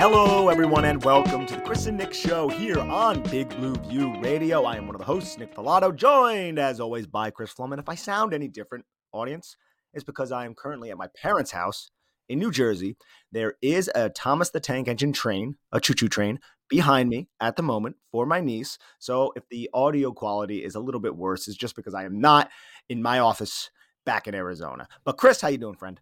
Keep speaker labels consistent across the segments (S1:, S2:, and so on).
S1: Hello, everyone, and welcome to the Chris and Nick Show here on Big Blue View Radio. I am one of the hosts, Nick Falato, joined as always by Chris Pflum. And if I sound any different, audience, it's because I am currently at my parents' house in New Jersey. There is a Thomas the Tank Engine train, a choo choo train, behind me at the moment for my niece. So if the audio quality is a little bit worse, it's just because I am not in my office back in Arizona. But Chris, how you doing, friend?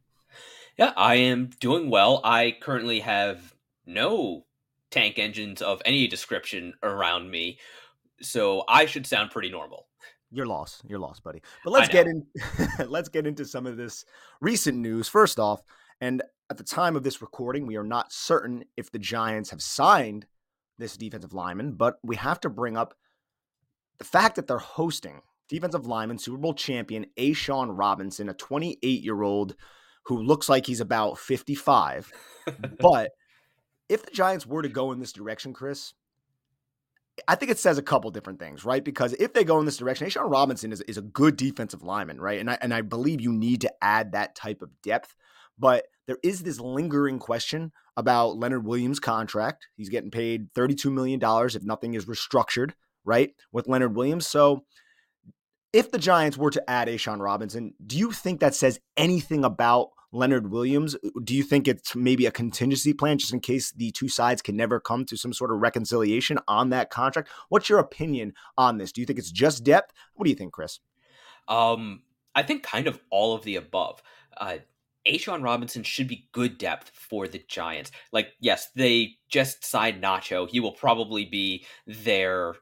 S2: Yeah, I am doing well. I currently have no tank engines of any description around me, so I should sound pretty normal.
S1: You're lost. You're lost, buddy. But let's get in let's get into some of this recent news. First off, and at the time of this recording, we are not certain if the Giants have signed this defensive lineman, but we have to bring up the fact that they're hosting defensive lineman, Super Bowl champion A'Shawn Robinson, a 28 year old who looks like he's about 55. but if the Giants were to go in this direction, Chris, I think it says a couple different things, right? Because if they go in this direction, A'Shawn Robinson is, is a good defensive lineman, right? And I, and I believe you need to add that type of depth. But there is this lingering question about Leonard Williams' contract. He's getting paid $32 million if nothing is restructured, right? With Leonard Williams. So if the Giants were to add A'Shawn Robinson, do you think that says anything about Leonard Williams. Uh, do you think it's maybe a contingency plan just in case the two sides can never come to some sort of reconciliation on that contract? What's your opinion on this? Do you think it's just depth? What do you think, Chris?
S2: Um, I think kind of all of the above. Uh, A'Shawn Robinson should be good depth for the Giants. Like, yes, they just signed Nacho. He will probably be their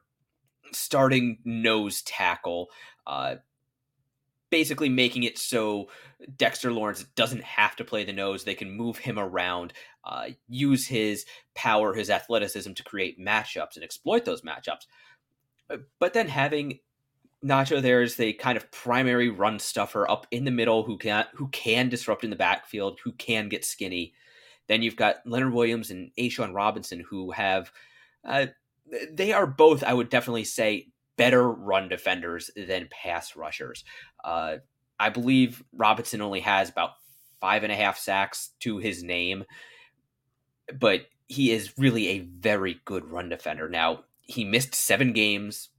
S2: starting nose tackle. Uh, basically making it so Dexter Lawrence doesn't have to play the nose. They can move him around, uh, use his power, his athleticism to create matchups and exploit those matchups. Uh, but then having Nacho there is the kind of primary run stuffer up in the middle who can who can disrupt in the backfield, who can get skinny. Then you've got Leonard Williams and A'Shawn Robinson who have uh, they are both, I would definitely say, better run defenders than pass rushers. Uh, I believe Robinson only has about five and a half sacks to his name, but he is really a very good run defender. Now, he missed seven games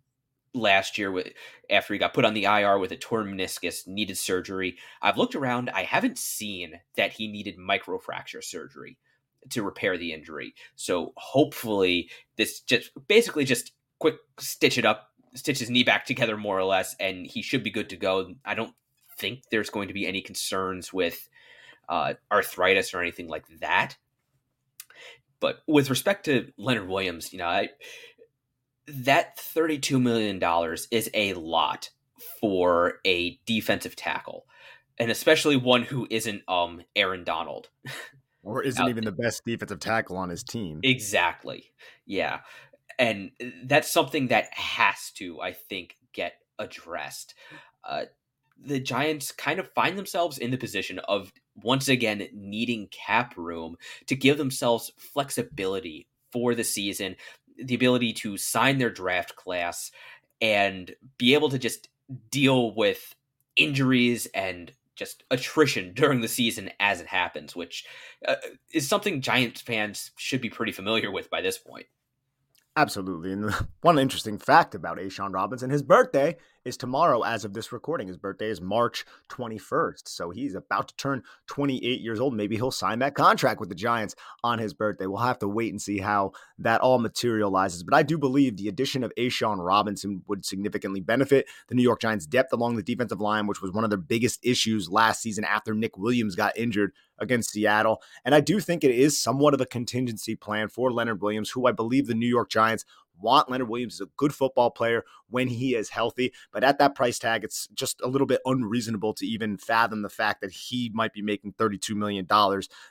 S2: last year with after he got put on the IR with a torn meniscus, needed surgery. I've looked around, I haven't seen that he needed microfracture surgery to repair the injury. So hopefully this just basically just quick stitch it up stitch his knee back together more or less, and he should be good to go. I don't think there's going to be any concerns with uh, arthritis or anything like that. But with respect to Leonard Williams, you know, I, that $32 million is a lot for a defensive tackle, and especially one who isn't um, Aaron Donald.
S1: Or isn't even the best defensive tackle on his team.
S2: Exactly. Yeah and that's something that has to, I think, get addressed. Uh, the Giants kind of find themselves in the position of once again needing cap room to give themselves flexibility for the season, the ability to sign their draft class and be able to just deal with injuries and just attrition during the season as it happens, which uh, is something Giants fans should be pretty familiar with by this point.
S1: Absolutely. And one interesting fact about A'Shawn Robinson, his birthday is tomorrow as of this recording. His birthday is March 21st. So he's about to turn 28 years old. Maybe he'll sign that contract with the Giants on his birthday. We'll have to wait and see how that all materializes. But I do believe the addition of A'Shawn Robinson would significantly benefit the New York Giants' depth along the defensive line, which was one of their biggest issues last season after Nick Williams got injured against Seattle. And I do think it is somewhat of a contingency plan for Leonard Williams, who I believe the New York Giants want Leonard Williams as a good football player when he is healthy. But at that price tag, it's just a little bit unreasonable to even fathom the fact that he might be making $32 million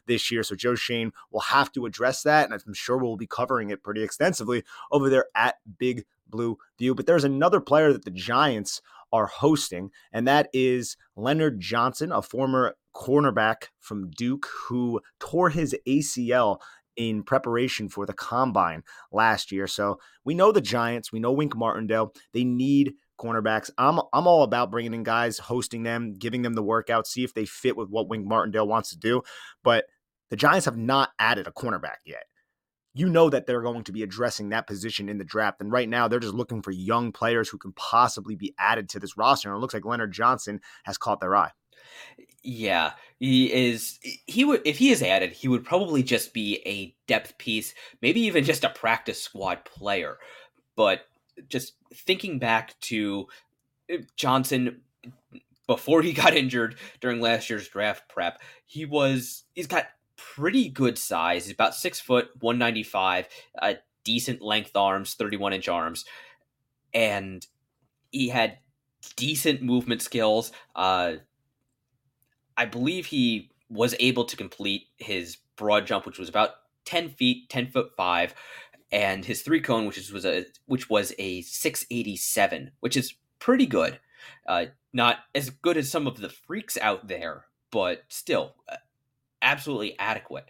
S1: this year. So Joe Schoen will have to address that. And I'm sure we'll be covering it pretty extensively over there at Big Blue View. But there's another player that the Giants are hosting, and that is Leonard Johnson, a former cornerback from Duke who tore his ACL in preparation for the combine last year. So we know the Giants, we know Wink Martindale, they need cornerbacks. I'm I'm all about bringing in guys, hosting them, giving them the workout, see if they fit with what Wink Martindale wants to do. But the Giants have not added a cornerback yet. You know that they're going to be addressing that position in the draft. And right now, they're just looking for young players who can possibly be added to this roster. And it looks like Leonard Johnson has caught their eye.
S2: Yeah, he is. He would if he is added, he would probably just be a depth piece, maybe even just a practice squad player. But just thinking back to uh, Johnson before he got injured during last year's draft prep, he was he's got pretty good size. He's about six foot, one ninety five, uh, decent length arms, thirty one inch arms, and he had decent movement skills. Uh, I believe he was able to complete his broad jump, which was about 10 feet, 10 foot five, and his three cone, which was a which was a 687, which is pretty good. Uh, not as good as some of the freaks out there, but still uh, absolutely adequate.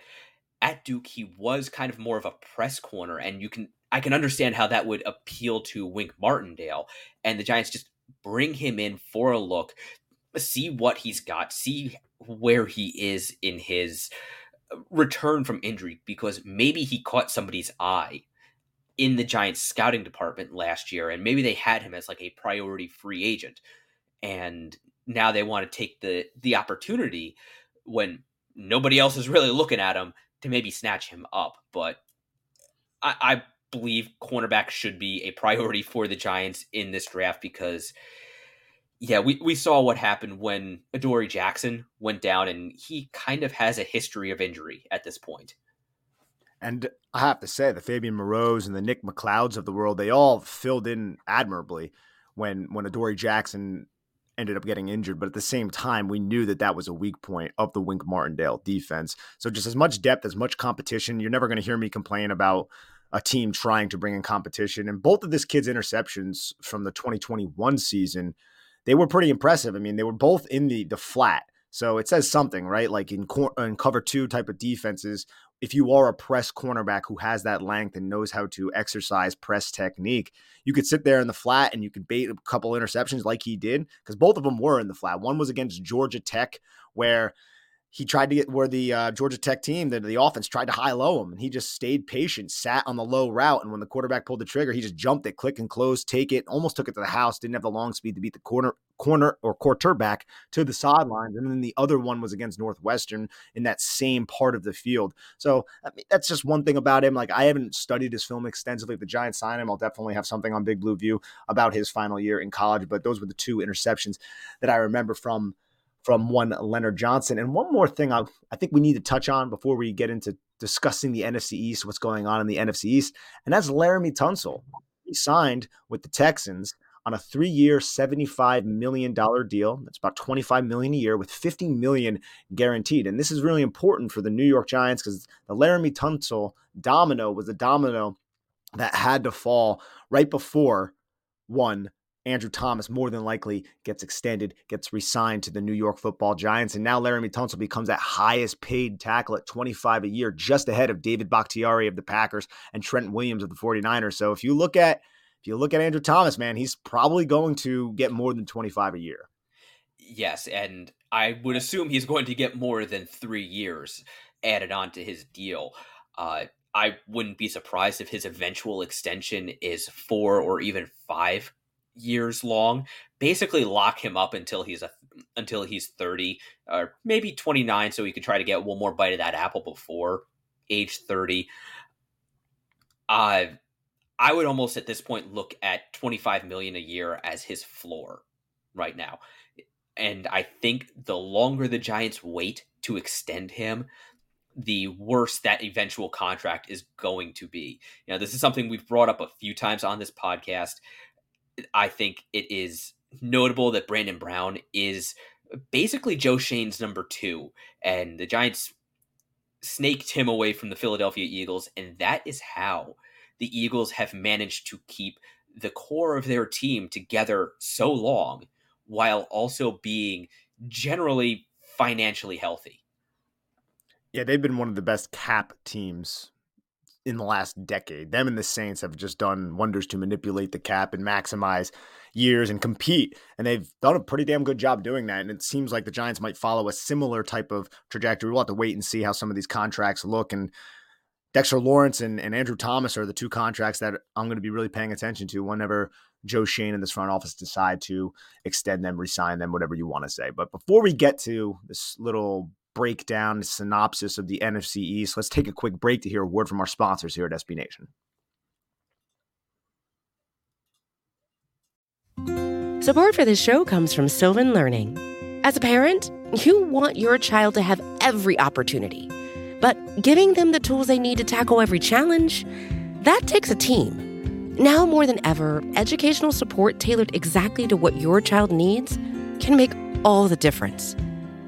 S2: At Duke, he was kind of more of a press corner, and you can I can understand how that would appeal to Wink Martindale, and the Giants just bring him in for a look see what he's got, see where he is in his uh, return from injury because maybe he caught somebody's eye in the Giants scouting department last year and maybe they had him as like a priority free agent. And now they want to take the the opportunity when nobody else is really looking at him to maybe snatch him up. But I, I believe cornerback should be a priority for the Giants in this draft because yeah, we, we saw what happened when Adoree Jackson went down, and he kind of has a history of injury at this point.
S1: And I have to say, the Fabian Moreaus and the Nick McClouds of the world, they all filled in admirably when when Adoree Jackson ended up getting injured. But at the same time, we knew that that was a weak point of the Wink Martindale defense. So just as much depth, as much competition, you're never going to hear me complain about a team trying to bring in competition. And both of this kid's interceptions from the 2021 season – they were pretty impressive. I mean, they were both in the the flat. So it says something, right? Like in, cor- in cover two type of defenses, if you are a press cornerback who has that length and knows how to exercise press technique, you could sit there in the flat and you could bait a couple interceptions like he did because both of them were in the flat. One was against Georgia Tech, where he tried to get where the uh, Georgia Tech team, the, the offense tried to high low him, and he just stayed patient, sat on the low route, and when the quarterback pulled the trigger, he just jumped it, click and close, take it, almost took it to the house, didn't have the long speed to beat the corner corner or quarterback to the sidelines, and then the other one was against Northwestern in that same part of the field. So I mean, that's just one thing about him. Like I haven't studied his film extensively. If the Giants sign him, I'll definitely have something on Big Blue View about his final year in college. But those were the two interceptions that I remember from from one Leonard Johnson. And one more thing I, I think we need to touch on before we get into discussing the NFC East, what's going on in the NFC East, and that's Laremy Tunsil. He signed with the Texans on a three-year, $75 million deal. That's about 25 million a year with 50 million guaranteed. And this is really important for the New York Giants because the Laremy Tunsil domino was a domino that had to fall right before one Andrew Thomas more than likely gets extended, gets re-signed to the New York Football Giants, and now Laremy Tunsil becomes that highest paid tackle at 25 a year, just ahead of David Bakhtiari of the Packers and Trent Williams of the 49ers. So if you look at if you look at Andrew Thomas, man, he's probably going to get more than 25 a year.
S2: Yes, and I would assume he's going to get more than three years added on to his deal. Uh, I wouldn't be surprised if his eventual extension is four or even five years long. Basically, lock him up until he's a until he's 30 or maybe 29 so he could try to get one more bite of that apple before age 30 uh, i would almost at this point look at 25 million a year as his floor right now. And i think the longer the giants wait to extend him the worse that eventual contract is going to be. You know this is something we've brought up a few times on this podcast i think it is notable that Brandon Brown is basically Joe Schoen's number two, and the Giants snaked him away from the Philadelphia Eagles, and that is how the Eagles have managed to keep the core of their team together so long while also being generally financially healthy.
S1: Yeah, they've been one of the best cap teams in the last decade. Them and the Saints have just done wonders to manipulate the cap and maximize years and compete. And they've done a pretty damn good job doing that. And it seems like the Giants might follow a similar type of trajectory. We'll have to wait and see how some of these contracts look. And Dexter Lawrence and, and Andrew Thomas are the two contracts that I'm going to be really paying attention to whenever Joe Schoen and this front office decide to extend them, resign them, whatever you want to say. But before we get to this little breakdown, synopsis of the NFC East, let's take a quick break to hear a word from our sponsors here at SB Nation.
S3: Support for this show comes from Sylvan Learning. As a parent, you want your child to have every opportunity, but giving them the tools they need to tackle every challenge, that takes a team. Now more than ever, educational support tailored exactly to what your child needs can make all the difference.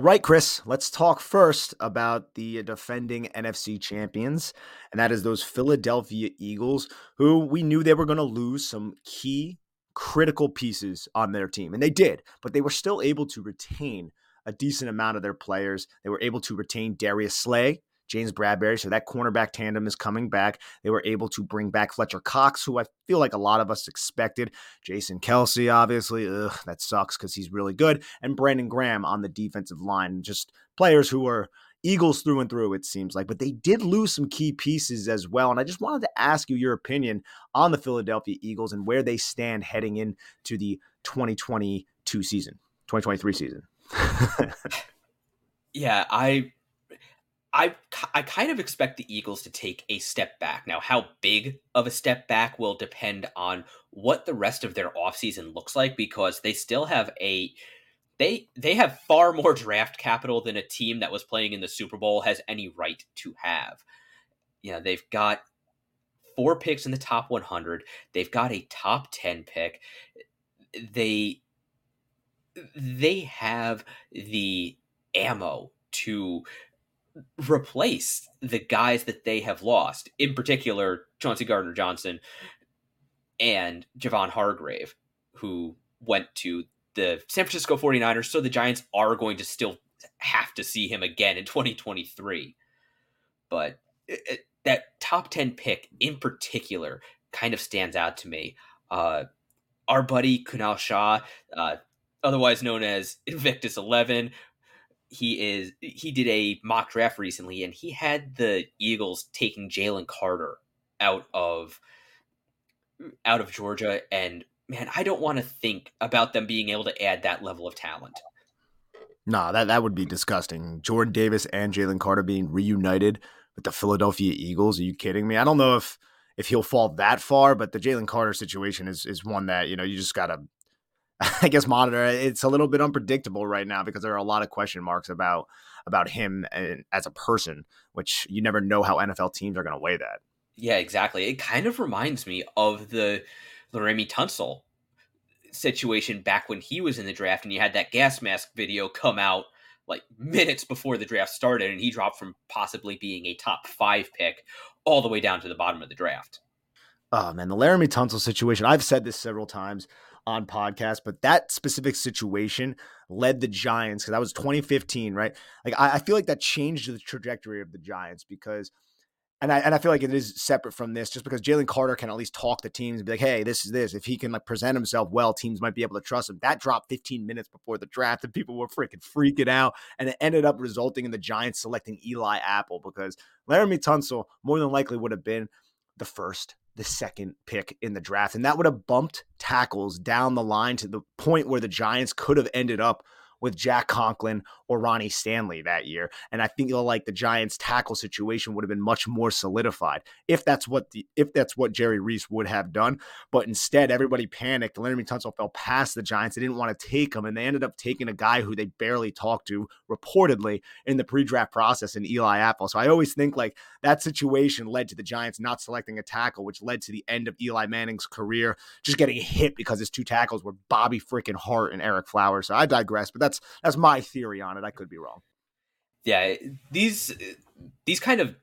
S1: right, Chris, let's talk first about the defending NFC champions, and that is those Philadelphia Eagles, who we knew they were going to lose some key critical pieces on their team, and they did, but they were still able to retain a decent amount of their players. They were able to retain Darius Slay, James Bradberry. So that cornerback tandem is coming back. They were able to bring back Fletcher Cox, who I feel like a lot of us expected. Jason Kelce, obviously, ugh, that sucks because he's really good. And Brandon Graham on the defensive line. Just players who are Eagles through and through, it seems like. But they did lose some key pieces as well. And I just wanted to ask you your opinion on the Philadelphia Eagles and where they stand heading into the 2022 season, 2023 season.
S2: yeah, I I, I kind of expect the Eagles to take a step back. Now, how big of a step back will depend on what the rest of their offseason looks like because they still have a they they have far more draft capital than a team that was playing in the Super Bowl has any right to have. You know, they've got four picks in the top 100. They've got a top 10 pick. They they have the ammo to replace the guys that they have lost, in particular Chauncey Gardner Johnson and Javon Hargrave, who went to the San Francisco 49ers. So the Giants are going to still have to see him again in 2023. But it, that top 10 pick in particular kind of stands out to me. Uh, our buddy Kunal Shah, uh, otherwise known as Invictus 11, he is he did a mock draft recently and he had the Eagles taking Jalen Carter out of out of Georgia and man, I don't want to think about them being able to add that level of talent.
S1: Nah, that, that would be disgusting. Jordan Davis and Jalen Carter being reunited with the Philadelphia Eagles. Are you kidding me? I don't know if if he'll fall that far, but the Jalen Carter situation is is one that, you know, you just gotta I guess monitor. It's a little bit unpredictable right now because there are a lot of question marks about about him eh, as a person, which you never know how NFL teams are going to weigh that.
S2: Yeah, exactly. It kind of reminds me of the Laremy Tunsil situation back when he was in the draft, and you had that gas mask video come out like minutes before the draft started, and he dropped from possibly being a top five pick all the way down to the bottom of the draft.
S1: Oh man, the Laremy Tunsil situation. I've said this several times on podcast, but that specific situation led the Giants because that was 2015, right? Like I, I, feel like that changed the trajectory of the Giants because and I and I feel like it is separate from this just because Jalen Carter can at least talk to teams and be like, hey, this is this. If he can like present himself well, teams might be able to trust him. That dropped 15 minutes before the draft, and people were freaking freaking out. And it ended up resulting in the Giants selecting Eli Apple because Laremy Tunsil more than likely would have been the first the second pick in the draft. And that would have bumped tackles down the line to the point where the Giants could have ended up with Jack Conklin or Ronnie Stanley that year. And I feel like the Giants tackle situation would have been much more solidified if that's what the if that's what Jerry Reese would have done. But instead, everybody panicked. Laremy Tunsil fell past the Giants. They didn't want to take him, and they ended up taking a guy who they barely talked to, reportedly in the pre-draft process in Eli Apple. So I always think like that situation led to the Giants not selecting a tackle, which led to the end of Eli Manning's career, just getting hit because his two tackles were Bobby freaking Hart and Ereck Flowers. So I digress, but that's that's my theory on it. I could be wrong.
S2: Yeah, these these kind of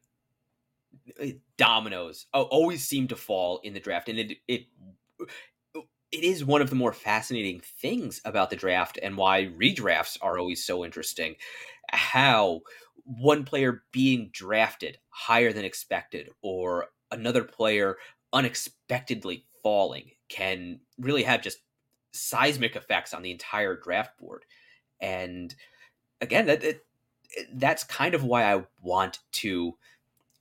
S2: uh, dominoes always seem to fall in the draft, and it it it is one of the more fascinating things about the draft and why redrafts are always so interesting. How one player being drafted higher than expected or another player unexpectedly falling can really have just seismic effects on the entire draft board. And again, that it, that's kind of why I want to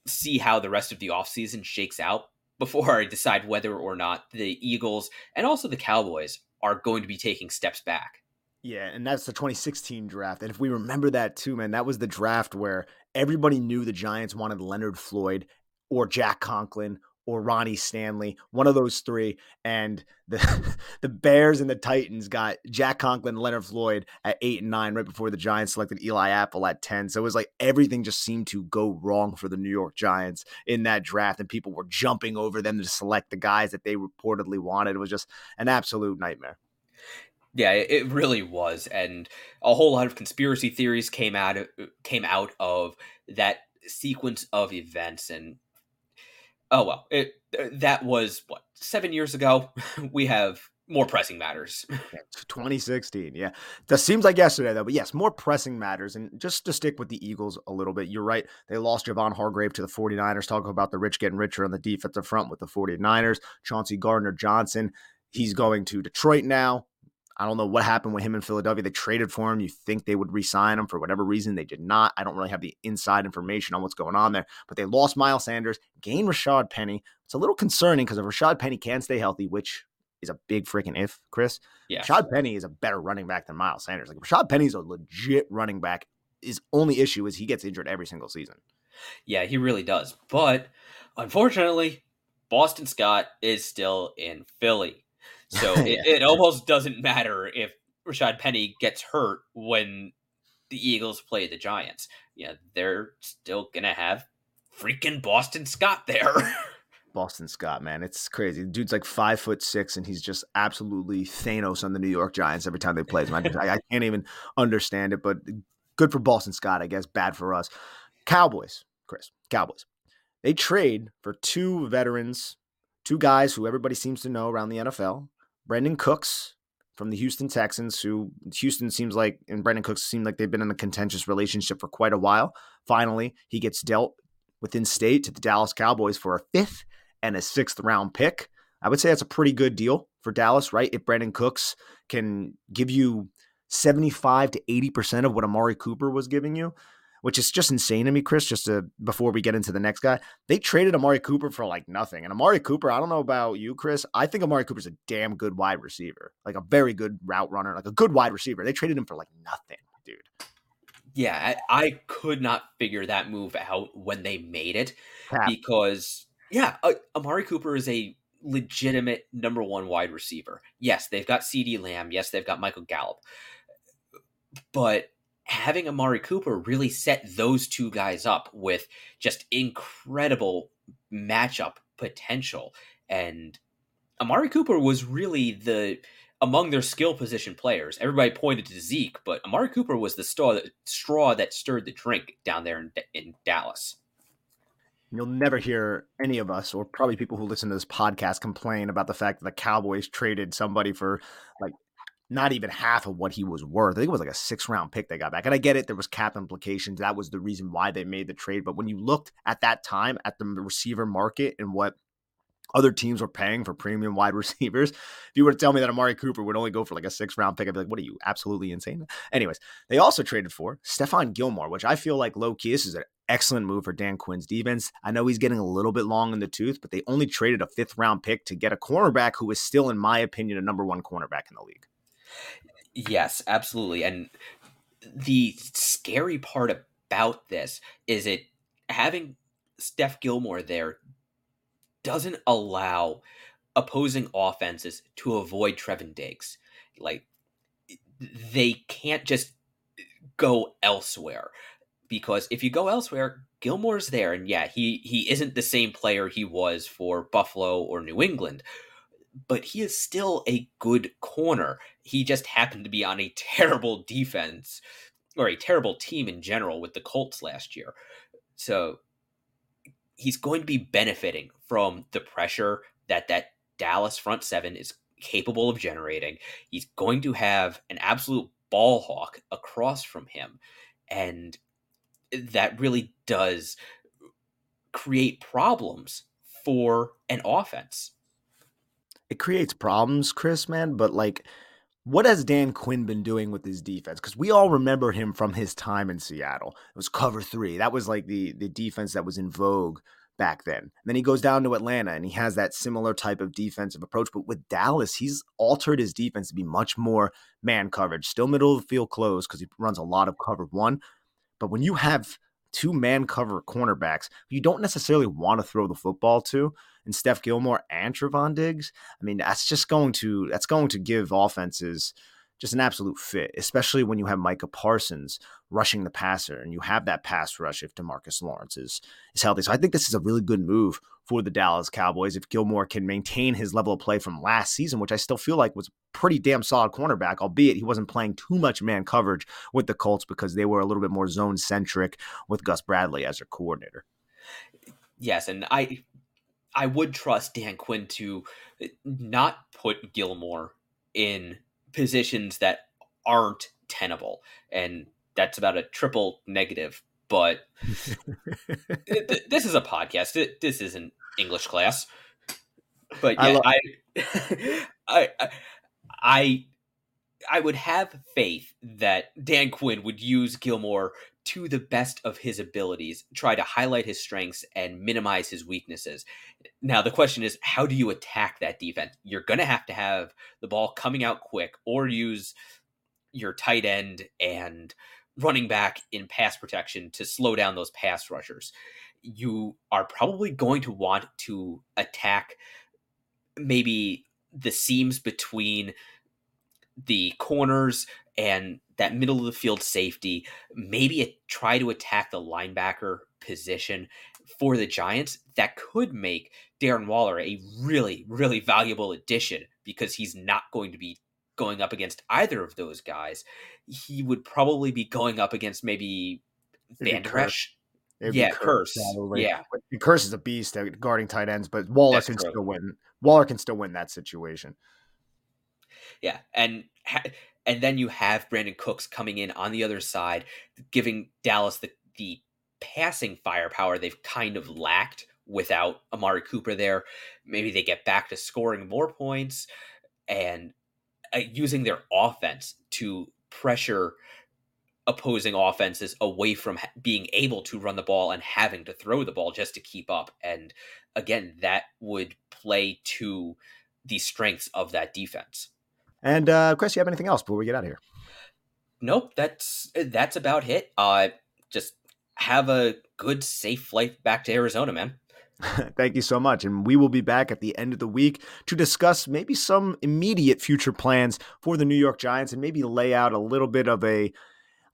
S2: see how the rest of the offseason shakes out before I decide whether or not the Eagles and also the Cowboys are going to be taking steps back.
S1: Yeah, and that's the 2016 draft. And if we remember that too, man, that was the draft where everybody knew the Giants wanted Leonard Floyd or Jack Conklin or Ronnie Stanley, one of those three. And the mm-hmm. the Bears and the Titans got Jack Conklin, Leonard Floyd at eight and nine, right before the Giants selected Eli Apple at 10. So it was like everything just seemed to go wrong for the New York Giants in that draft, and people were jumping over them to select the guys that they reportedly wanted. It was just an absolute nightmare.
S2: Yeah, it really was, and a whole lot of conspiracy theories came out of, came out of that sequence of events, and oh well, it uh, that was what seven years ago. we have more pressing matters.
S1: 2016, yeah. That seems like yesterday though, but yes, more pressing matters. And just to stick with the Eagles a little bit, you're right. They lost Javon Hargrave to the 49ers. Talk about the rich getting richer on the defensive front with the 49ers. Chauncey Gardner Johnson, he's going to Detroit now. I don't know what happened with him in Philadelphia. They traded for him. You think they would re-sign him for whatever reason. They did not. I don't really have the inside information on what's going on there. But they lost Miles Sanders, gained Rashad Penny. It's a little concerning because if Rashad Penny can stay healthy, which is a big freaking if, Chris.
S2: Yeah.
S1: Rashad Penny is a better running back than Miles Sanders. Like Rashad Penny's a legit running back. His only issue is he gets injured every single season.
S2: Yeah, he really does. But unfortunately, Boston Scott is still in Philly. So yeah. it, it almost doesn't matter if Rashad Penny gets hurt when the Eagles play the Giants. Yeah, they're still gonna have freaking Boston Scott there.
S1: Boston Scott, man, it's crazy. The dude's like five foot six, and he's just absolutely Thanos on the New York Giants every time they play him. I, I can't even understand it, but good for Boston Scott, I guess. Bad for us. Cowboys, Chris, Cowboys. They trade for two veterans, two guys who everybody seems to know around the NFL. Brandin Cooks from the Houston Texans, who Houston seems like, and Brandin Cooks seem like they've been in a contentious relationship for quite a while. Finally, he gets dealt within state to the Dallas Cowboys for a fifth and a sixth round pick. I would say that's a pretty good deal for Dallas, right? If Brandin Cooks can give you 75 to 80% of what Amari Cooper was giving you, which is just insane to me, Chris. Just to, before we get into the next guy, they traded Amari Cooper for like nothing. And Amari Cooper, I don't know about you, Chris. I think Amari Cooper's a damn good wide receiver, like a very good route runner, like a good wide receiver. They traded him for like nothing, dude.
S2: Yeah, I, I could not figure that move out when they made it because, yeah, uh, Amari Cooper is a legitimate number one wide receiver. Yes, they've got CeeDee Lamb. Yes, they've got Michael Gallup. But having Amari Cooper really set those two guys up with just incredible matchup potential. And Amari Cooper was really the among their skill position players. Everybody pointed to Zeke, but Amari Cooper was the straw that, straw that stirred the drink down there in, in Dallas.
S1: You'll never hear any of us, or probably people who listen to this podcast, complain about the fact that the Cowboys traded somebody for like not even half of what he was worth. I think it was like a six round pick they got back. And I get it, there was cap implications. That was the reason why they made the trade. But when you looked at that time at the receiver market and what other teams were paying for premium wide receivers. If you were to tell me that Amari Cooper would only go for like a six round pick, I'd be like, what are you, absolutely insane? Anyways, they also traded for Stephon Gilmore, which I feel like low key, this is an excellent move for Dan Quinn's defense. I know he's getting a little bit long in the tooth, but they only traded a fifth round pick to get a cornerback who is still, in my opinion, a number one cornerback in the league.
S2: Yes, absolutely. And the scary part about this is it having Steph Gilmore there doesn't allow opposing offenses to avoid Trevon Diggs. Like they can't just go elsewhere because if you go elsewhere, Gilmore's there, and yeah, he he isn't the same player he was for Buffalo or New England, but he is still a good corner. He just happened to be on a terrible defense or a terrible team in general with the Colts last year. So he's going to be benefiting from the pressure that that Dallas front seven is capable of generating. He's going to have an absolute ball hawk across from him. And that really does create problems for an offense
S1: it creates problems, Chris, man. But like, what has Dan Quinn been doing with his defense? Because we all remember him from his time in Seattle. It was cover three. That was like the the defense that was in vogue back then. And then he goes down to Atlanta and he has that similar type of defensive approach. But with Dallas, he's altered his defense to be much more man coverage, still middle of the field close because he runs a lot of cover one. But when you have two man cover cornerbacks you don't necessarily want to throw the football to, and Steph Gilmore and Trevon Diggs, I mean, that's just going to that's going to give offenses just an absolute fit, especially when you have Micah Parsons rushing the passer and you have that pass rush if Demarcus Lawrence is, is healthy. So I think this is a really good move for the Dallas Cowboys if Gilmore can maintain his level of play from last season, which I still feel like was pretty damn solid cornerback, albeit he wasn't playing too much man coverage with the Colts because they were a little bit more zone centric with Gus Bradley as their coordinator.
S2: Yes, and I I would trust Dan Quinn to not put Gilmore in positions that aren't tenable. And that's about a triple negative. But this is a podcast. This isn't English class. But yeah, I, I, I, I, I would have faith that Dan Quinn would use Gilmore to the best of his abilities, try to highlight his strengths and minimize his weaknesses. Now, the question is, how do you attack that defense? You're going to have to have the ball coming out quick or use your tight end and running back in pass protection to slow down those pass rushers. You are probably going to want to attack maybe the seams between the corners and that middle of the field safety, maybe a, try to attack the linebacker position for the Giants. That could make Darren Waller a really, really valuable addition because he's not going to be going up against either of those guys. He would probably be going up against maybe Van. Yeah, Kearse. Yeah,
S1: Kearse is a beast at guarding tight ends, but Waller That's can true. still win. Waller can still win that situation.
S2: Yeah, and and then you have Brandin Cooks coming in on the other side, giving Dallas the the passing firepower they've kind of lacked without Amari Cooper there. Maybe they get back to scoring more points and uh, using their offense to pressure opposing offenses away from being able to run the ball and having to throw the ball just to keep up. And again, that would play to the strengths of that defense.
S1: And uh, Chris, you have anything else before we get out of here?
S2: Nope, that's that's about it. Uh, just have a good, safe flight back to Arizona, man.
S1: Thank you so much. And we will be back at the end of the week to discuss maybe some immediate future plans for the New York Giants and maybe lay out a little bit of a, a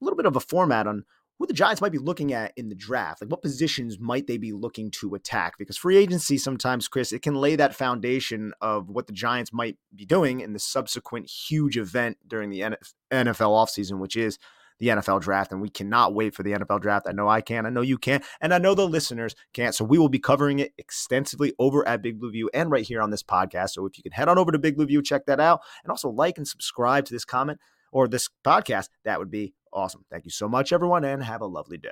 S1: little bit of a format on who the Giants might be looking at in the draft. Like what positions might they be looking to attack? Because free agency sometimes, Chris, it can lay that foundation of what the Giants might be doing in the subsequent huge event during the NFL offseason, which is the NFL draft. And we cannot wait for the NFL draft. I know I can. I know you can. And I know the listeners can't. So we will be covering it extensively over at Big Blue View and right here on this podcast. So if you can head on over to Big Blue View, check that out. And also like and subscribe to this comment or this podcast, that would be awesome. Thank you so much, everyone, and have a lovely day.